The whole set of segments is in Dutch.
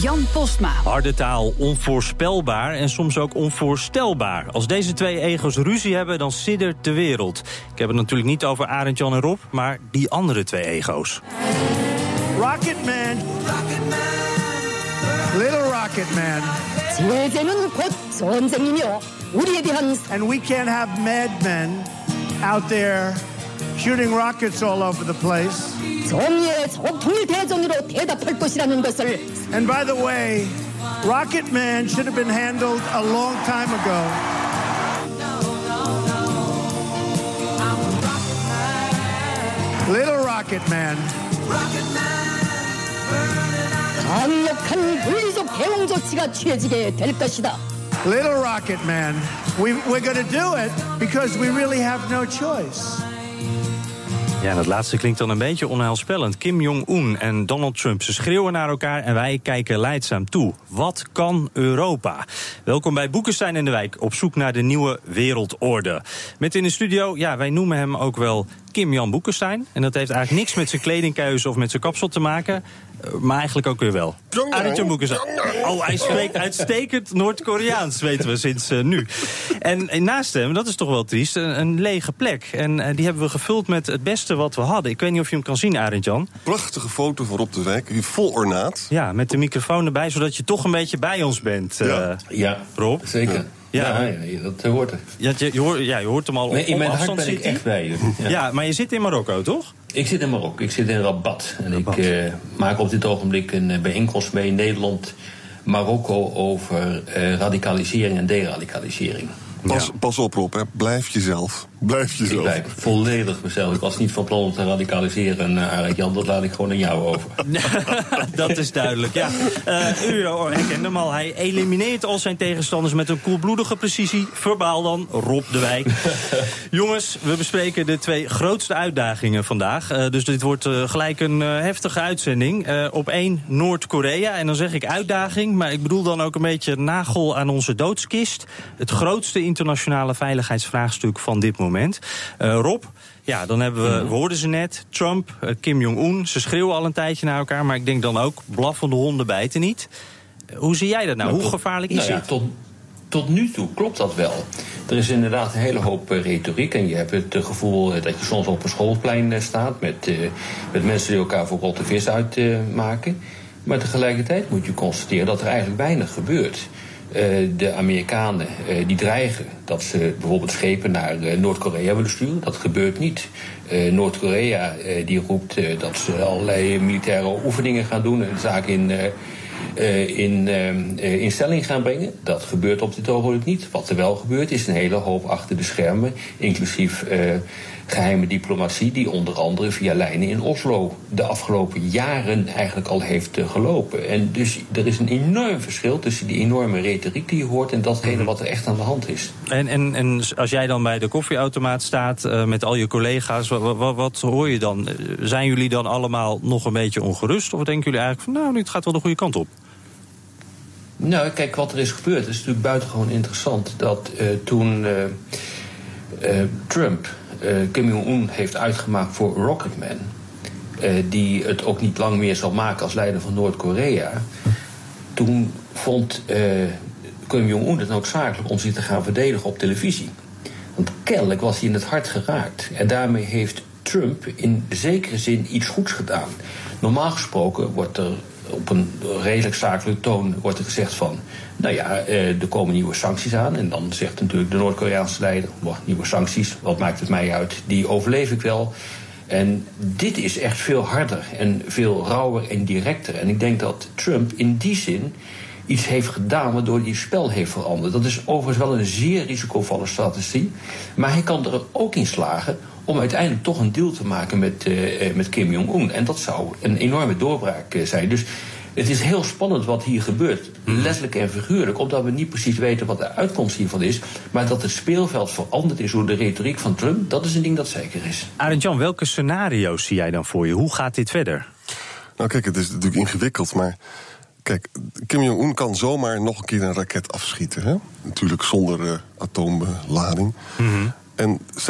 Jan Postma. Harde taal, onvoorspelbaar en soms ook onvoorstelbaar. Als deze twee ego's ruzie hebben, dan siddert de wereld. Ik heb het natuurlijk niet over Arend Jan en Rob, maar die andere twee ego's. Rocketman. Rocketman. Little Rocketman. En we can't have madmen out there shooting rockets all over the place. 정의의 총통일 대전으로 대답할 것이라는 것을 And by the way, Rocket Man should have been handled a long time ago. Little Rocket Man. 강력한 물리적 대응 조치가 취해지게 될 것이다. Little Rocket Man. We, we're going to do it because we really have no choice. Ja, dat laatste klinkt dan een beetje onheilspellend. Kim Jong-un en Donald Trump, ze schreeuwen naar elkaar en wij kijken leidzaam toe. Wat kan Europa? Welkom bij Boekenstein in de Wijk, op zoek naar de nieuwe wereldorde. Met in de studio, ja, wij noemen hem ook wel Kim Jan Boekenstein. En dat heeft eigenlijk niks met zijn kledingkeuze of met zijn kapsel te maken. Maar eigenlijk ook weer wel. Arend Jan Boekenstein. Oh, hij spreekt uitstekend Noord-Koreaans, weten we sinds eh, nu. En naast hem, dat is toch wel triest, een, een lege plek. En eh, die hebben we gevuld met het beste wat we hadden. Ik weet niet of je hem kan zien, Arend Jan. Prachtige foto voor op de wijk, vol ornaat. Ja, met de microfoon erbij, zodat je toch een beetje bij ons bent, eh, Ja. Ja, Rob. zeker. Ja. Ja, ja, dat eh, hoort er. Ja, je, je, hoort, ja, je hoort hem al Nee, op, in mijn hart ben ik echt bij jullie. Ja. Ja, maar je zit in Marokko, toch? Ik zit in Marokko, ik zit in Rabat. En Rabat. ik eh, maak op dit ogenblik een eh, bijeenkomst mee in Nederland... Marokko over radicalisering en deradicalisering. Pas, pas op Rob, hè. blijf jezelf. Blijf Ik jezelf. blijf volledig mezelf. Ik was niet van plan om te radicaliseren, uh, Jan. Dat laat ik gewoon aan jou over. dat is duidelijk, ja. Eh, u oh, herkent hem al. Hij elimineert al zijn tegenstanders met een koelbloedige precisie. Verbaal dan, Rob de Wijk. Jongens, we bespreken de twee grootste uitdagingen vandaag. Eh, dus dit wordt eh, gelijk een eh, heftige uitzending. Eh, op één Noord-Korea. En dan zeg ik uitdaging, maar ik bedoel dan ook een beetje nagel aan onze doodskist. Het grootste internationale veiligheidsvraagstuk van dit moment. Eh, Rob, ja, dan hebben we, we hoorden ze net, Trump, eh, Kim Jong-un. Ze schreeuwen al een tijdje naar elkaar, maar ik denk dan ook, blaffende honden bijten niet. Eh, Hoe zie jij dat nou? Hoe tot- gevaarlijk is nou ja, het? tot, tot nu toe klopt dat wel. Er is inderdaad een hele hoop retoriek. En je hebt het gevoel dat je soms op een schoolplein staat... met, met mensen die elkaar voor rotte vis uitmaken. maar tegelijkertijd moet je constateren dat er eigenlijk weinig gebeurt. Eh, de Amerikanen eh, die dreigen dat ze bijvoorbeeld schepen naar eh, Noord-Korea willen sturen. Dat gebeurt niet. Noord-Korea die roept dat ze allerlei militaire oefeningen gaan doen... en zaken in... in, eh, in stelling gaan brengen. Dat gebeurt op dit ogenblik niet. Wat er wel gebeurt is een hele hoop achter de schermen, inclusief geheime diplomatie, die onder andere via lijnen in Oslo de afgelopen jaren eigenlijk al heeft eh, gelopen. En dus er is een enorm verschil tussen die enorme retoriek die je hoort en datgene wat er echt aan de hand is. En, en, en als jij dan bij de koffieautomaat staat eh, met al je collega's, wat, wat, wat hoor je dan? Eh, Zijn jullie dan allemaal nog een beetje ongerust? Of denken jullie eigenlijk van, nou, dit gaat wel de goede kant op? Nou, kijk, wat er is gebeurd is natuurlijk buitengewoon interessant. Dat toen Trump Kim Jong-un heeft uitgemaakt voor Rocketman... eh, die het ook niet lang meer zal maken als leider van Noord-Korea... toen vond eh, Kim Jong-un het noodzakelijk om zich te gaan verdedigen op televisie. Want kennelijk was hij in het hart geraakt. En daarmee heeft Trump in zekere zin iets goeds gedaan. Normaal gesproken wordt er op een redelijk zakelijke toon wordt er gezegd van... nou ja, eh, er komen nieuwe sancties aan. En dan zegt natuurlijk de Noord-Koreaanse leider... "Boah, nieuwe sancties, wat maakt het mij uit? Die overleef ik wel. En dit is echt veel harder en veel rauwer en directer. En ik denk dat Trump in die zin iets heeft gedaan waardoor hij spel heeft veranderd. Dat is overigens wel een zeer risicovolle strategie. Maar hij kan er ook in slagen om uiteindelijk toch een deal te maken met, eh, eh, met Kim Jong-un. En dat zou een enorme doorbraak eh, zijn. Dus Het is heel spannend wat hier gebeurt, letterlijk en figuurlijk, omdat we niet precies weten wat de uitkomst hiervan is. Maar dat het speelveld veranderd is door de retoriek van Trump, dat is een ding dat zeker is. Arend Jan, welke scenario's zie jij dan voor je? Hoe gaat dit verder? Nou, kijk, het is natuurlijk ingewikkeld, maar. Kijk, Kim Jong-un kan zomaar nog een keer een raket afschieten. Hè? Natuurlijk zonder uh, atoomlading. Stel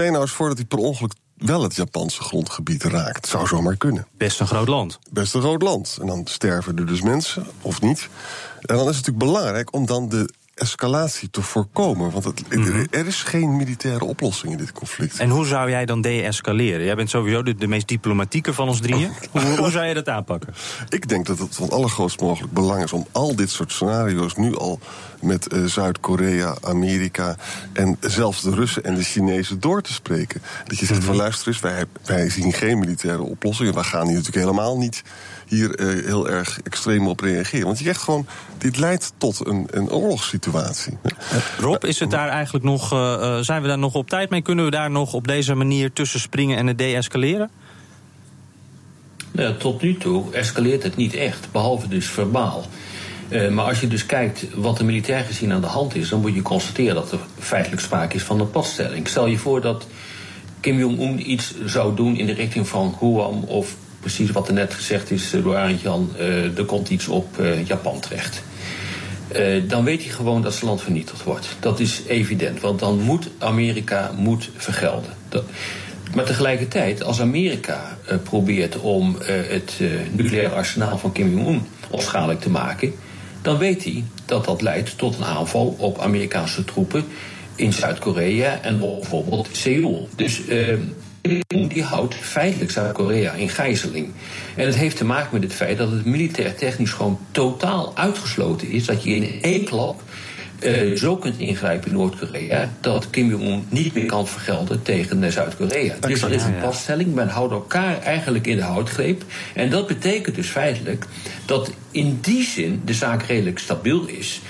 je nou eens voor dat hij per ongeluk wel het Japanse grondgebied raakt. Zou zomaar kunnen. Best een groot land. Best een groot land. En dan sterven er dus mensen, of niet. En dan is het natuurlijk belangrijk om dan de escalatie te voorkomen. Want het, er is geen militaire oplossing in dit conflict. En hoe zou jij dan de-escaleren? Jij bent sowieso de, de, meest diplomatieke van ons drieën. hoe, hoe, zou je dat aanpakken? Ik denk dat het van allergrootst mogelijk belang is om al dit soort scenario's nu al met uh, Zuid-Korea, Amerika en zelfs de Russen en de Chinezen door te spreken. Dat je zegt van luister eens, wij, wij zien geen militaire oplossing. En wij gaan hier natuurlijk helemaal niet hier uh, heel erg extreem op reageren. Want je zegt gewoon, dit leidt tot een, een oorlogssituatie. Rob, is het daar eigenlijk nog, uh, zijn we daar nog op tijd mee? Kunnen we daar nog op deze manier tussen springen en het deescaleren? Nou, tot nu toe escaleert het niet echt, behalve dus verbaal. Uh, maar als je dus kijkt wat er militair gezien aan de hand is, dan moet je constateren dat er feitelijk sprake is van een padstelling. Stel je voor dat Kim Jong-un iets zou doen in de richting van Guam of precies wat er net gezegd is door Arend Jan, uh, er komt iets op uh, Japan terecht. Dan weet hij gewoon dat zijn land vernietigd wordt. Dat is evident, want dan moet Amerika moet vergelden. Dat, maar tegelijkertijd, als Amerika probeert om het nucleaire arsenaal van Kim Jong-un onschadelijk te maken, dan weet hij dat dat leidt tot een aanval op Amerikaanse troepen in Zuid-Korea en bijvoorbeeld Seoul. Dus die houdt feitelijk Zuid-Korea in gijzeling. En het heeft te maken met het feit dat het militair technisch gewoon totaal uitgesloten is dat je in één klap uh, zo kunt ingrijpen in Noord-Korea dat Kim Jong-un niet meer kan vergelden tegen Zuid-Korea. Dus er is een vaststelling, men houdt elkaar eigenlijk in de houtgreep. En dat betekent dus feitelijk dat in die zin de zaak redelijk stabiel is.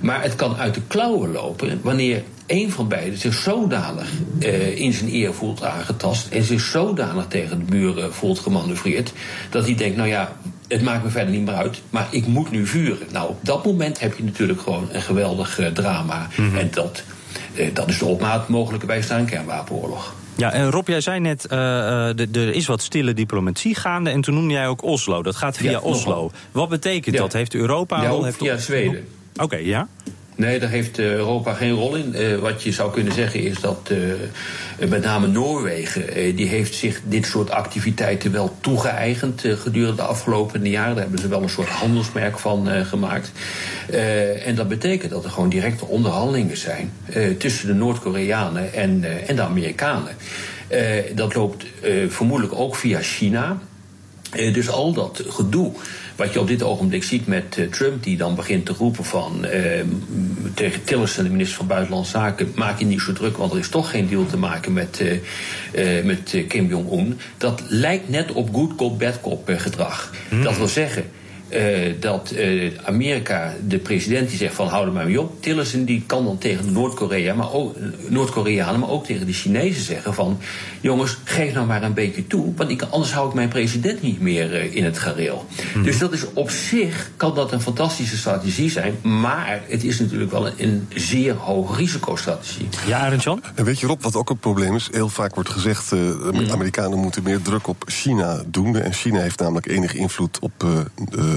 Maar het kan uit de klauwen lopen wanneer een van beiden zich zodanig uh, in zijn eer voelt aangetast en zich zodanig tegen de buren voelt gemanoeuvreerd, dat hij denkt: nou ja, het maakt me verder niet meer uit, maar ik moet nu vuren. Nou, op dat moment heb je natuurlijk gewoon een geweldig uh, drama. Mm -hmm. En dat, uh, dat is de opmaat mogelijke bijstaan kernwapenoorlog. Ja, en Rob, jij zei net, er is wat stille diplomatie gaande. En toen noemde jij ook Oslo. Dat gaat via ja, Oslo. Wat betekent ja. dat? Heeft Europa ja, rol? Heeft via Zweden. Oké, okay, ja. Nee, daar heeft Europa geen rol in. Uh, wat je zou kunnen zeggen is dat uh, met name Noorwegen... Die heeft zich dit soort activiteiten wel toegeëigend gedurende de afgelopen jaren. Daar hebben ze wel een soort handelsmerk van gemaakt. en dat betekent dat er gewoon directe onderhandelingen zijn... tussen de Noord-Koreanen en, en de Amerikanen. dat loopt vermoedelijk ook via China... dus al dat gedoe wat je op dit ogenblik ziet met uh, Trump, die dan begint te roepen van uh, tegen Tillerson, de minister van Buitenlandse Zaken, maak je niet zo druk, want er is toch geen deal te maken met, uh, met Kim Jong-un. Dat lijkt net op good cop, bad cop gedrag. Mm. Dat wil zeggen. Uh, dat uh, Amerika, de president die zegt van hou er maar mee op. Tillerson die kan dan tegen Noord-Korea, maar ook Noord-Koreanen, maar ook tegen de Chinezen zeggen van jongens, geef nou maar een beetje toe, want ik, anders hou ik mijn president niet meer uh, in het gareel. Mm. Dus dat is op zich kan dat een fantastische strategie zijn, maar het is natuurlijk wel een, een zeer hoog risicostrategie. Ja, Arend-Jan? En weet je Rob, wat ook een probleem is? Heel vaak wordt gezegd, de mm. Amerikanen moeten meer druk op China doen. En China heeft namelijk enig invloed op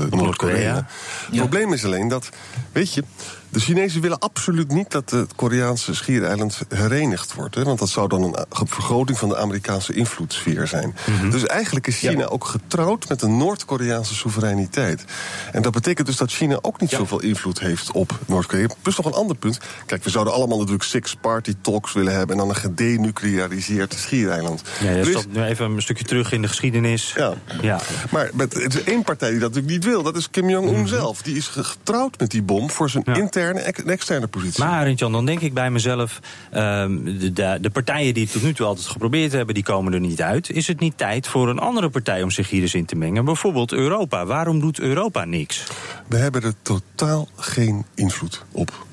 Noord-Korea. Het probleem is alleen dat, weet je, de Chinezen willen absoluut niet dat het Koreaanse schiereiland herenigd wordt. Hè, want dat zou dan een vergroting van de Amerikaanse invloedssfeer zijn. Mm -hmm. Dus eigenlijk is China ja. ook getrouwd met de Noord-Koreaanse soevereiniteit. En dat betekent dus dat China ook niet ja. zoveel invloed heeft op Noord-Korea. Plus nog een ander punt. Kijk, we zouden allemaal natuurlijk six-party talks willen hebben... en dan een gedenucleariseerd schiereiland. Ja, dat is nu even een stukje terug in de geschiedenis. Ja. ja. Maar met, het is één partij die dat natuurlijk niet wil. Dat is Kim Jong-un mm -hmm. zelf. Die is getrouwd met die bom voor zijn interne interne en externe positie. Maar Arendtjan, dan denk ik bij mezelf... Um, de, de, de, partijen die het tot nu toe altijd geprobeerd hebben... die komen er niet uit. Is het niet tijd voor een andere partij om zich hier eens in te mengen? Bijvoorbeeld Europa. Waarom doet Europa niks? We hebben er totaal geen invloed op.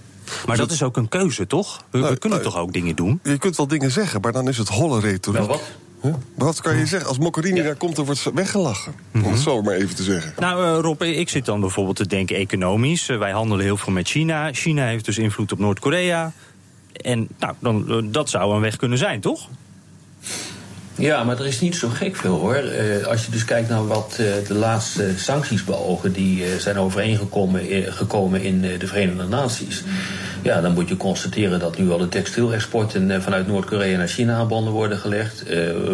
Maar dat is ook een keuze, toch? We, Nou, kunnen nou, toch ook dingen doen? Je kunt wel dingen zeggen, maar dan is het holle retoriek. Nou, wat? Huh? Wat kan je zeggen? Als Mogherini daar komt, dan wordt ze weggelachen. Om het zo maar even te zeggen. Nou, eh, Rob, ik zit dan bijvoorbeeld te denken economisch. Eh, wij handelen heel veel met China. China heeft dus invloed op Noord-Korea. En nou, dan, eh, dat zou een weg kunnen zijn, toch? Ja, maar er is niet zo gek veel hoor. Eh, als je dus kijkt naar wat eh, de laatste sancties beogen, die eh, zijn overeengekomen gekomen in de Verenigde Naties. Ja, dan moet je constateren dat nu al de textielexporten vanuit Noord-Korea naar China aan banden worden gelegd.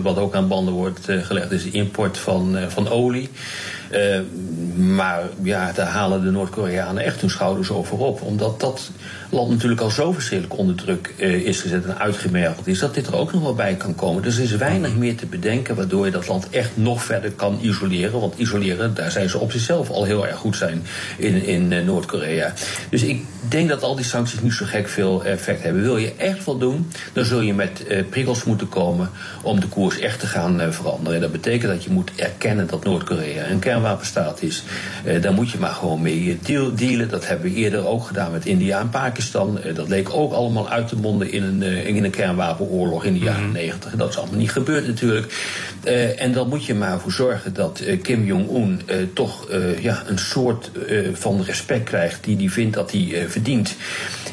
Wat ook aan banden wordt gelegd is de import van, van olie. Eh, maar ja, daar halen de Noord-Koreanen echt hun schouders over op. Omdat dat land natuurlijk al zo verschrikkelijk onder druk eh, is gezet en uitgemergeld is, dat dit er ook nog wel bij kan komen. Dus er is weinig meer te bedenken waardoor je dat land echt nog verder kan isoleren. Want isoleren, daar zijn ze op zichzelf al heel erg goed zijn in, in eh, Noord-Korea. Dus ik denk dat al die sancties niet zo gek veel effect hebben. Wil je echt wat doen, dan zul je met prikkels moeten komen om de koers echt te gaan veranderen. En dat betekent dat je moet erkennen dat Noord-Korea een kernwapenstaat is. Eh, daar moet je maar gewoon mee deal- dealen. Dat hebben we eerder ook gedaan met India en Pakistan. Eh, dat leek ook allemaal uit te monden in een, eh, in een kernwapenoorlog in de jaren negentig. Dat is allemaal niet gebeurd natuurlijk. En dan moet je maar voor zorgen dat Kim Jong-un toch ja, een soort van respect krijgt die hij vindt dat hij verdient.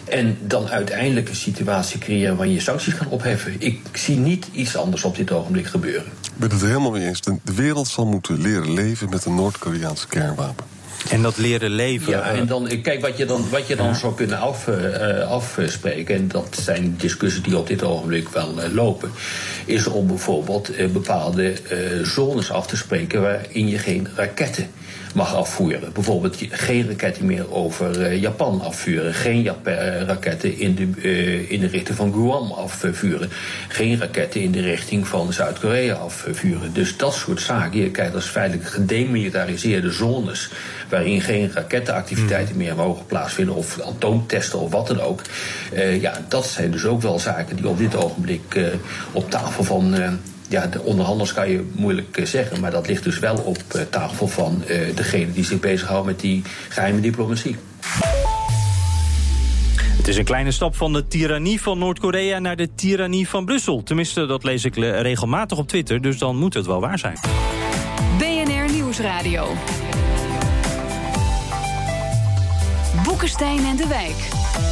En dan uiteindelijk een situatie creëren waarin je sancties kan opheffen. Ik zie niet iets anders op dit ogenblik gebeuren. Ik ben het er helemaal mee eens. De, wereld zal moeten leren leven met een Noord-Koreaanse kernwapen. En dat leren leven. Ja, en dan, eh, kijk, wat je dan, wat je dan zou kunnen af, eh, afspreken, en dat zijn discussies die op dit ogenblik wel eh, lopen, is om bijvoorbeeld bepaalde eh, zones af te spreken waarin je geen raketten mag afvoeren. Bijvoorbeeld geen raketten meer over eh, Japan afvuren. Geen Jap- eh, raketten in de, eh, in de richting van Guam afvuren. Geen raketten in de richting van Zuid-Korea afvuren. Dus dat soort zaken. Je kijkt als feitelijk gedemilitariseerde zones. waarin geen rakettenactiviteiten meer mogen plaatsvinden. of atoomtesten of wat dan ook. Ja, dat zijn dus ook wel zaken die op dit ogenblik op tafel van. Ja, de onderhandels kan je moeilijk eh, zeggen, maar dat ligt dus wel op eh, tafel van eh degene die zich bezighouden met die geheime diplomatie. Het is een kleine stap van de tirannie van Noord-Korea naar de tirannie van Brussel. Tenminste, dat lees ik regelmatig op Twitter, dus dan moet het wel waar zijn. BNR Nieuwsradio. Boekenstein en de Wijk.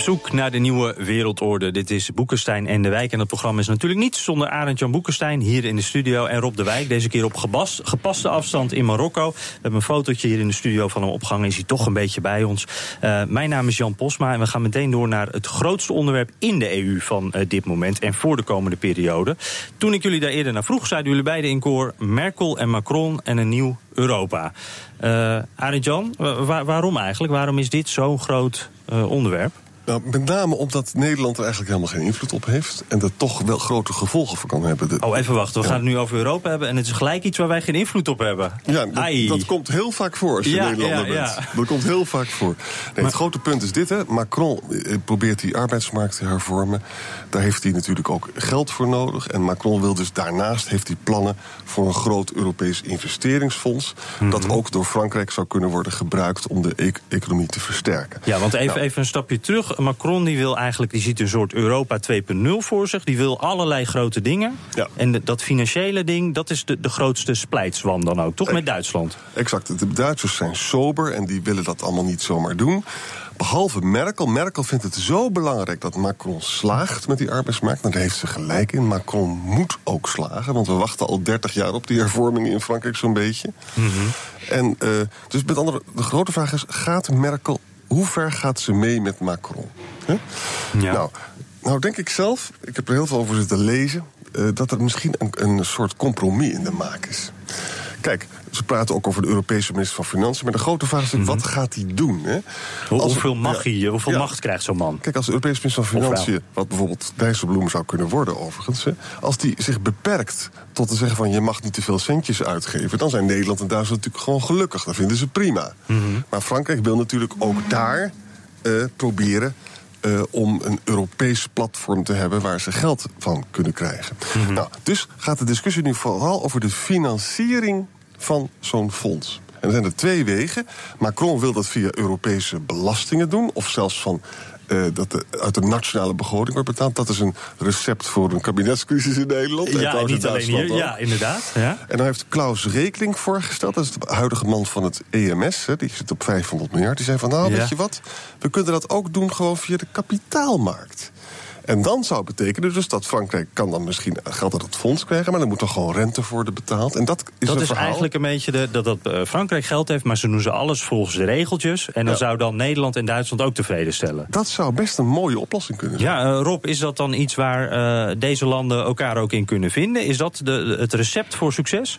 Op zoek naar de nieuwe wereldorde. Dit is Boekenstein en de Wijk. En dat programma is natuurlijk niet zonder Arend-Jan Boekenstein hier in de studio. En Rob de Wijk, deze keer op gebas, gepaste afstand in Marokko. We hebben een fotootje hier in de studio van hem opgehangen. Is hij toch een beetje bij ons. Eh, mijn naam is Jan Posma en we gaan meteen door naar het grootste onderwerp in de EU van eh, dit moment. En voor de komende periode. Toen ik jullie daar eerder naar vroeg, zeiden jullie beiden in koor Merkel en Macron en een nieuw Europa. Eh Arend-Jan, wa- wa- waarom eigenlijk? Waarom is dit zo'n groot onderwerp? Nou, met name omdat Nederland er eigenlijk helemaal geen invloed op heeft. En er toch wel grote gevolgen voor kan hebben. De- Oh, even wachten. We gaan het nu over Europa hebben. En het is gelijk iets waar wij geen invloed op hebben. Ja, dat, dat komt heel vaak voor als je Ja, Nederlander ja, bent. Dat komt heel vaak voor. Nee, het grote punt is dit, hè. Macron eh, probeert die arbeidsmarkt te hervormen. Daar heeft hij natuurlijk ook geld voor nodig. En Macron wil dus daarnaast heeft hij plannen voor een groot Europees investeringsfonds. Dat Mhm. ook door Frankrijk zou kunnen worden gebruikt om de e- economie te versterken. Ja, want even, Nou, even een stapje terug. Macron die wil eigenlijk, die ziet een soort Europa 2.0 voor zich. Die wil allerlei grote dingen. Ja. En de- dat financiële ding, dat is de, de grootste splijtswam dan ook, toch? Met Duitsland. Exact. De Duitsers zijn sober en die willen dat allemaal niet zomaar doen. Behalve Merkel. Merkel vindt het zo belangrijk dat Macron slaagt met die arbeidsmarkt. En daar heeft ze gelijk in. Macron moet ook slagen, want we wachten al 30 jaar op die hervormingen in Frankrijk zo'n beetje. En eh, dus met andere, de grote vraag is: gaat Merkel, hoe ver gaat ze mee met Macron? Ja. Nou, nou, denk ik zelf, ik heb er heel veel over zitten lezen, eh, dat er misschien een, een soort compromis in de maak is. Kijk, ze praten ook over de Europese minister van Financiën. Maar de grote vraag is natuurlijk, wat gaat hij doen? Hè? Mhm. Hoe- Als- hoeveel mag ja, hij, hoeveel ja. macht krijgt zo'n man? Kijk, als de Europese minister van. Financiën, wat bijvoorbeeld Dijsselbloem zou kunnen worden overigens, hè, als die zich beperkt tot te zeggen van je mag niet te veel centjes uitgeven, dan zijn Nederland en Duitsland natuurlijk gewoon gelukkig. Dat vinden ze prima. Mhm. Maar Frankrijk wil natuurlijk ook daar eh, proberen eh, om een Europees platform te hebben waar ze geld van kunnen krijgen. Mhm. nou, dus gaat de discussie nu vooral over de financiering van zo'n fonds. En er zijn er twee wegen. Macron wil dat via Europese belastingen doen, of zelfs van uh, dat de, uit de nationale begroting wordt betaald. Dat is een recept voor een kabinetscrisis in Nederland. Ja, en niet alleen hier. Ja, inderdaad. Ja. En dan heeft Klaus Rekeling voorgesteld. Dat is de huidige man van het EMS. Hè, die zit op 500 miljard. Die zei van, nou, ja. weet je wat? We kunnen dat ook doen gewoon via de kapitaalmarkt. En dan zou het betekenen dus dat Frankrijk kan dan misschien geld uit het fonds krijgen, maar dan moet er gewoon rente voor de betaald. En dat is, dat is eigenlijk een beetje de, dat, dat uh, Frankrijk geld heeft, maar ze doen ze alles volgens de regeltjes. En dan ja. zou dan Nederland en Duitsland ook tevreden stellen. Dat zou best een mooie oplossing kunnen zijn. Ja, uh, Rob, is dat dan iets waar uh, deze landen elkaar ook in kunnen vinden? Is dat de, het recept voor succes?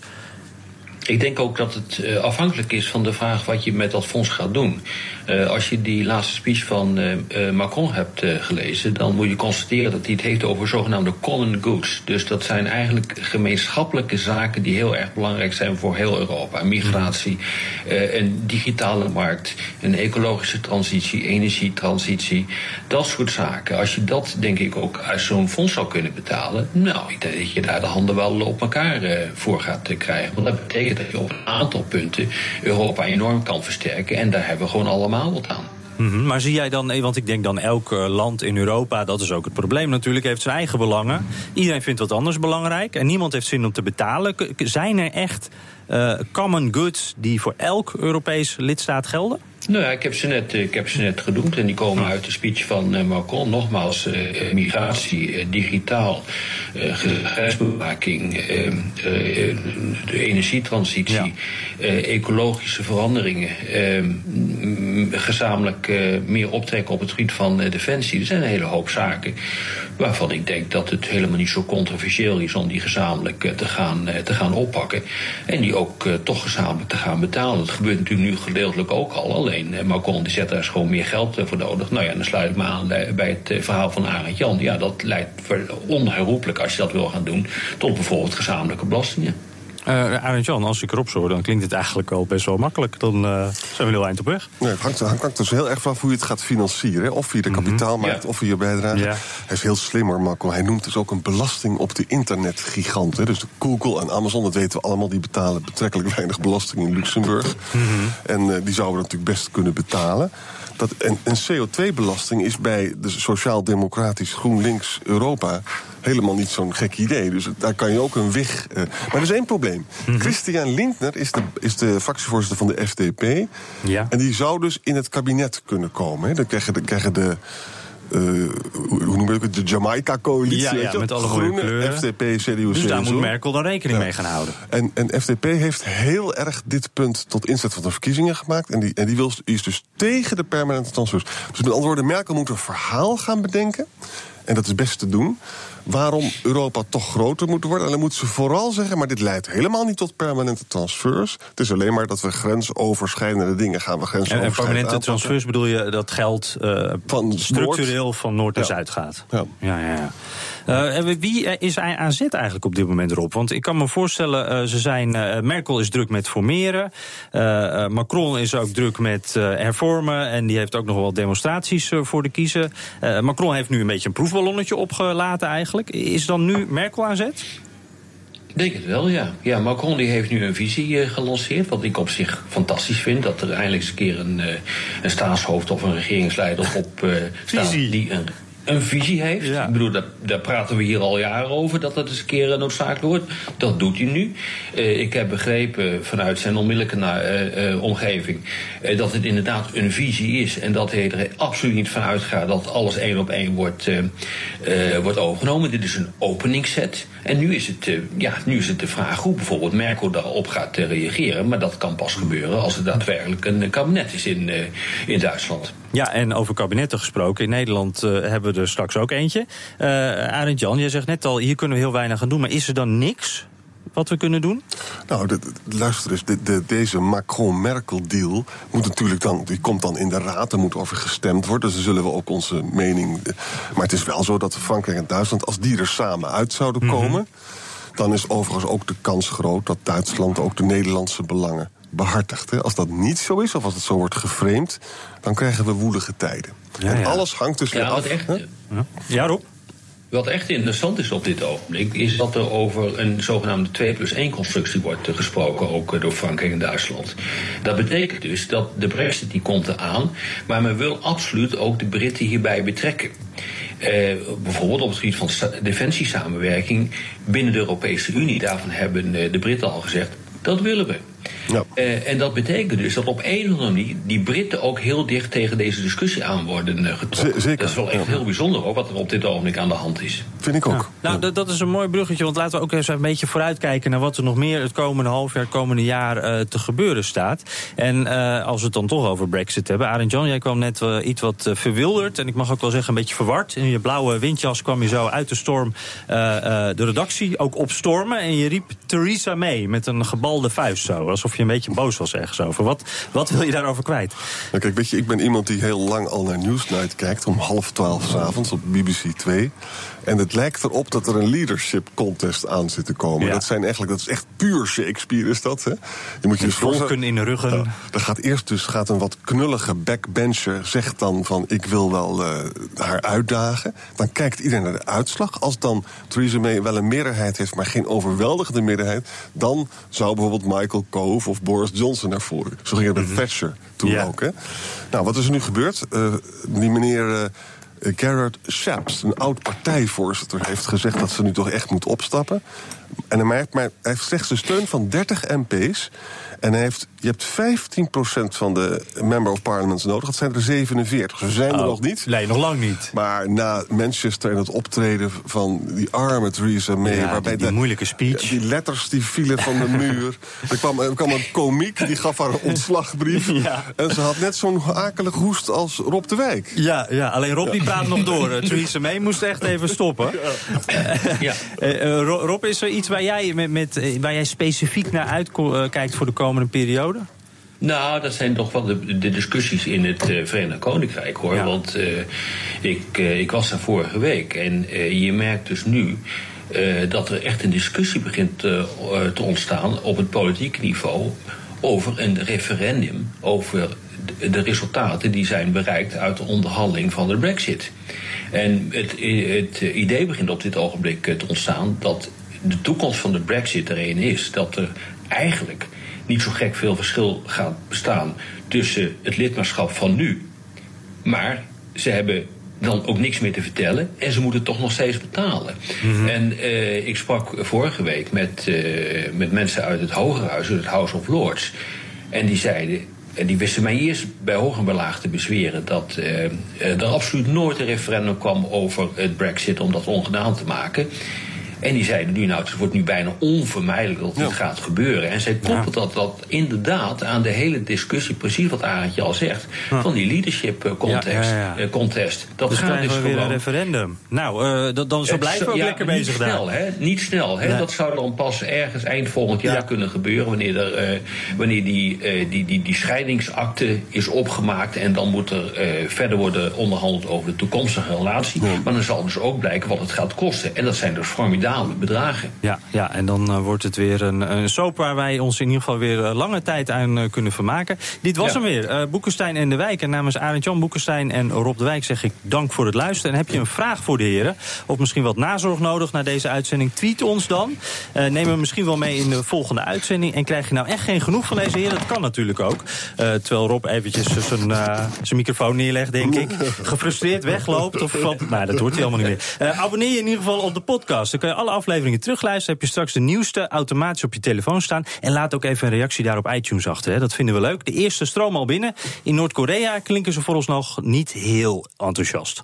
Ik denk ook dat het uh, afhankelijk is van de vraag wat je met dat fonds gaat doen. Uh, als je die laatste speech van uh, Macron hebt gelezen, dan moet je constateren dat hij het heeft over zogenaamde common goods. Dus dat zijn eigenlijk gemeenschappelijke zaken die heel erg belangrijk zijn voor heel Europa. Migratie, een digitale markt, een ecologische transitie, energietransitie, dat soort zaken. Als je dat denk ik ook uit zo'n fonds zou kunnen betalen, nou, ik denk dat je daar de handen wel op elkaar voor gaat krijgen. Want dat betekent dat je op een aantal punten Europa enorm kan versterken. En daar hebben we gewoon allemaal wat aan. -hmm. Maar zie jij dan, want ik denk dan elk land in Europa, dat is ook het probleem natuurlijk, heeft zijn eigen belangen. Iedereen vindt wat anders belangrijk en niemand heeft zin om te betalen. Zijn er echt uh, common goods die voor elk Europees lidstaat gelden? Nou ja, ik heb ze net, ik heb ze net genoemd en die komen uit de speech van uh, Macron. Nogmaals, uh, migratie, uh, digitaal, grensbewaking, de energietransitie, ja. ecologische veranderingen, gezamenlijk meer optrekken op het gebied van defensie. Er zijn een hele hoop zaken waarvan ik denk dat het helemaal niet zo controversieel is om die gezamenlijk te gaan, te gaan oppakken. En die ook toch gezamenlijk te gaan betalen. Dat gebeurt natuurlijk nu gedeeltelijk ook al. Alleen Macron die zet daar gewoon meer geld voor nodig. Nou ja, dan sluit ik me aan bij het verhaal van Arend Jan. Ja, dat leidt onherroepelijk, als je dat wil gaan doen, tot bijvoorbeeld gezamenlijke belastingen. Uh, Arend Jan, als ik erop zo, dan klinkt het eigenlijk wel best wel makkelijk. Dan uh, zijn we heel eind op weg. Nee, het hangt, hangt dus heel erg vanaf hoe je het gaat financieren. Of via de kapitaalmarkt, mm -hmm. of via je bijdrage. Ja. Hij is heel slimmer, Macron. Hij noemt dus ook een belasting op de internetgiganten. Dus de Google en Amazon, dat weten we allemaal, die betalen betrekkelijk weinig belasting in Luxemburg. Mm -hmm. En uh, die zouden natuurlijk best kunnen betalen. Dat, en, en CO2-belasting is bij de Sociaal-Democratisch GroenLinks Europa helemaal niet zo'n gek idee. Dus daar kan je ook een weg. Uh, maar er is één probleem. -hmm. Christian Lindner is de, is de fractievoorzitter van de FDP. Ja. En die zou dus in het kabinet kunnen komen. Hè. Dan krijgen de. Krijgen de uh, hoe noem ik het? De Jamaica-coalitie. Ja, ja, met alle Groene, kleuren. FDP, CDU, Dus daar moet Merkel dan rekening ja. mee gaan houden. En, en FDP heeft heel erg dit punt tot inzet van de verkiezingen gemaakt. En die, en die wil, is dus tegen de permanente transfers. Dus met andere woorden, Merkel moet een verhaal gaan bedenken. En dat is best te doen waarom Europa toch groter moet worden. En dan moet ze vooral zeggen, maar dit leidt helemaal niet tot permanente transfers. Het is alleen maar dat we grensoverschrijdende dingen gaan we grensoverschrijdend En, en permanente transfers bedoel je dat geld uh, van structureel Noord. van Noord naar Ja. Zuid gaat? Ja. ja, ja. ja. Uh, wie is AZ eigenlijk op dit moment erop? Want ik kan me voorstellen, uh, ze zijn, uh, Merkel is druk met formeren. Macron is ook druk met hervormen. En die heeft ook nog wel demonstraties voor de kiezer. Macron heeft nu een beetje een proefballonnetje opgelaten eigenlijk. Is dan nu Merkel aan zet? Ik denk het wel, ja. ja. Macron die heeft nu een visie uh, gelanceerd, wat ik op zich fantastisch vind. Dat er eindelijk eens een keer een, uh, een staatshoofd of een regeringsleider op uh, staat die een, een visie heeft. Ja. Ik bedoel, daar, daar, praten we hier al jaren over, dat dat eens een keer noodzakelijk wordt. Dat doet hij nu. Uh, ik heb begrepen vanuit zijn onmiddellijke uh, omgeving dat het inderdaad een visie is. En dat hij er absoluut niet van uitgaat dat alles één op één wordt, wordt overgenomen. Dit is een openingsset. En nu is, het, ja, nu is het de vraag hoe bijvoorbeeld Merkel daarop gaat reageren. Maar dat kan pas gebeuren als er daadwerkelijk een kabinet is in, in Duitsland. Ja, en over kabinetten gesproken. In Nederland hebben we er straks ook eentje. Arend Jan, jij zegt net al, hier kunnen we heel weinig aan doen. Maar is er dan niks wat we kunnen doen? Nou, de, de, luister eens, de, de, deze Macron-Merkel-deal moet natuurlijk dan, die komt dan in de raad, er moet over gestemd worden. Dus dan zullen we ook onze mening. Maar het is wel zo dat Frankrijk en Duitsland, als die er samen uit zouden komen, mm -hmm. dan is overigens ook de kans groot dat Duitsland ook de Nederlandse belangen behartigt. Hè. Als dat niet zo is, of als het zo wordt geframed, dan krijgen we woelige tijden. Ja, en alles hangt dus ja, af. Echt, ja, ja Rob? Wat echt interessant is op dit ogenblik, is dat er over een zogenaamde 2 plus 1 constructie wordt eh, gesproken, ook eh, door Frankrijk en Duitsland. Dat betekent dus dat de brexit die komt eraan, maar men wil absoluut ook de Britten hierbij betrekken. Eh, bijvoorbeeld op het gebied van defensiesamenwerking binnen de Europese Unie. Daarvan hebben de Britten al gezegd, dat willen we. Ja. Uh, en dat betekent dus dat op een of andere manier die Britten ook heel dicht tegen deze discussie aan worden uh, getrokken. Zeker. Dat is wel echt heel bijzonder ook wat er op dit ogenblik aan de hand is. Vind ik ook. Nou, dat, dat is een mooi bruggetje, want laten we ook eens een beetje vooruitkijken naar wat er nog meer het komende half jaar, het komende jaar uh, te gebeuren staat. En als we het dan toch over Brexit hebben. Arend John, jij kwam net iets wat verwilderd en ik mag ook wel zeggen een beetje verward. In je blauwe windjas kwam je zo uit de storm de redactie ook opstormen en je riep Theresa May met een gebalde vuist zo. Alsof je een beetje boos was ergens over. Wat, wat wil je daarover kwijt? Nou, kijk, weet je, ik ben iemand die heel lang al naar Newsnight kijkt... om half twaalf s'avonds op BBC 2. En het lijkt erop dat er een leadership contest aan zit te komen. Dat, zijn eigenlijk, dat is echt puur Shakespeare, is dat. Hè? Je moet je dus volken in de ruggen. Er gaat eerst dus gaat een wat knullige backbencher... zegt dan van, ik wil wel uh, haar uitdagen. Dan kijkt iedereen naar de uitslag. Als dan Theresa May wel een meerderheid heeft... maar geen overweldigende meerderheid... dan zou bijvoorbeeld Michael Cove of Boris Johnson naar voren. Zo ging het met mm -hmm. Thatcher toen ook. Hè? Nou, wat is er nu gebeurd? Uh, die meneer... Gerard Shapps, een oud partijvoorzitter, heeft gezegd dat ze nu toch echt moet opstappen. En hij, maar, hij heeft slechts de steun van 30 MP's. En hij heeft, je hebt 15% van de Member of Parliaments nodig. Dat zijn er 47. Ze zijn er oh, nog niet. Nee, nog lang niet. Maar na Manchester en het optreden van die arme Theresa May... Ja, waarbij die, die moeilijke speech. Die letters die vielen van de muur. er, kwam, er kwam een komiek, die gaf haar een ontslagbrief. Ja. En ze had net zo'n akelige hoest als Rob de Wijk. Ja, ja alleen Rob die praat nog door. Theresa May moest echt even stoppen. Ja. Uh, Rob, is er iets waar jij, met, met, waar jij specifiek naar uitkijkt voor de komende periode? Nou, dat zijn toch wel de, de discussies in het uh, Verenigd Koninkrijk hoor. Want uh, ik, uh, ik was daar vorige week en je merkt dus nu dat er echt een discussie begint te ontstaan op het politieke niveau over een referendum over de, de resultaten die zijn bereikt uit de onderhandeling van de Brexit. En het, het idee begint op dit ogenblik te ontstaan dat de toekomst van de Brexit er een is dat er eigenlijk niet zo gek veel verschil gaat bestaan tussen het lidmaatschap van nu. Maar ze hebben dan ook niks meer te vertellen en ze moeten toch nog steeds betalen. Mhm. En uh, ik sprak vorige week met, uh, met mensen uit het Hogerhuis, uit het House of Lords. En die zeiden, en die wisten mij eerst bij hoog en bij laag te bezweren dat uh, er absoluut nooit een referendum kwam over het Brexit om dat ongedaan te maken. En die zeiden nu, nou, het wordt nu bijna onvermijdelijk dat dit gaat gebeuren. En zij koppelt dat, dat inderdaad aan de hele discussie, precies wat Arendtje al zegt, van die leadership eh, context, uh, contest. Dat dus gaat dus weer een referendum. Nou, uh, dan zo blijven we ook lekker bezig niet snel, Hè? Niet snel, hè? Dat zou dan pas ergens eind volgend jaar kunnen gebeuren, wanneer, er, wanneer die, die, die, die scheidingsakte is opgemaakt en dan moet er verder worden onderhandeld over de toekomstige relatie. Maar dan zal dus ook blijken wat het gaat kosten. En dat zijn dus formidabele bedragen. Ja, ja en dan uh, wordt het weer een, een soap waar wij ons in ieder geval weer uh, lange tijd aan uh, kunnen vermaken. Dit was ja. hem weer. Boekenstein en de Wijk. En namens Arend Jan Boekenstein en Rob de Wijk zeg ik dank voor het luisteren. En heb je een vraag voor de heren, of misschien wat nazorg nodig naar deze uitzending, tweet ons dan. neem hem misschien wel mee in de volgende uitzending. En krijg je nou echt geen genoeg van deze heren? Dat kan natuurlijk ook. terwijl Rob eventjes zijn, zijn microfoon neerlegt, denk ik. Gefrustreerd wegloopt. Of wat. Nou, dat hoort hij allemaal niet meer. abonneer je in ieder geval op de podcast. Dan kun je alle afleveringen terugluisteren. Heb je straks de nieuwste automatisch op je telefoon staan. En laat ook even een reactie daar op iTunes achter. Hè. Dat vinden we leuk. De eerste stroom al binnen. In Noord-Korea klinken ze voor ons nog niet heel enthousiast.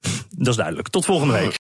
Dat is duidelijk. Tot volgende week.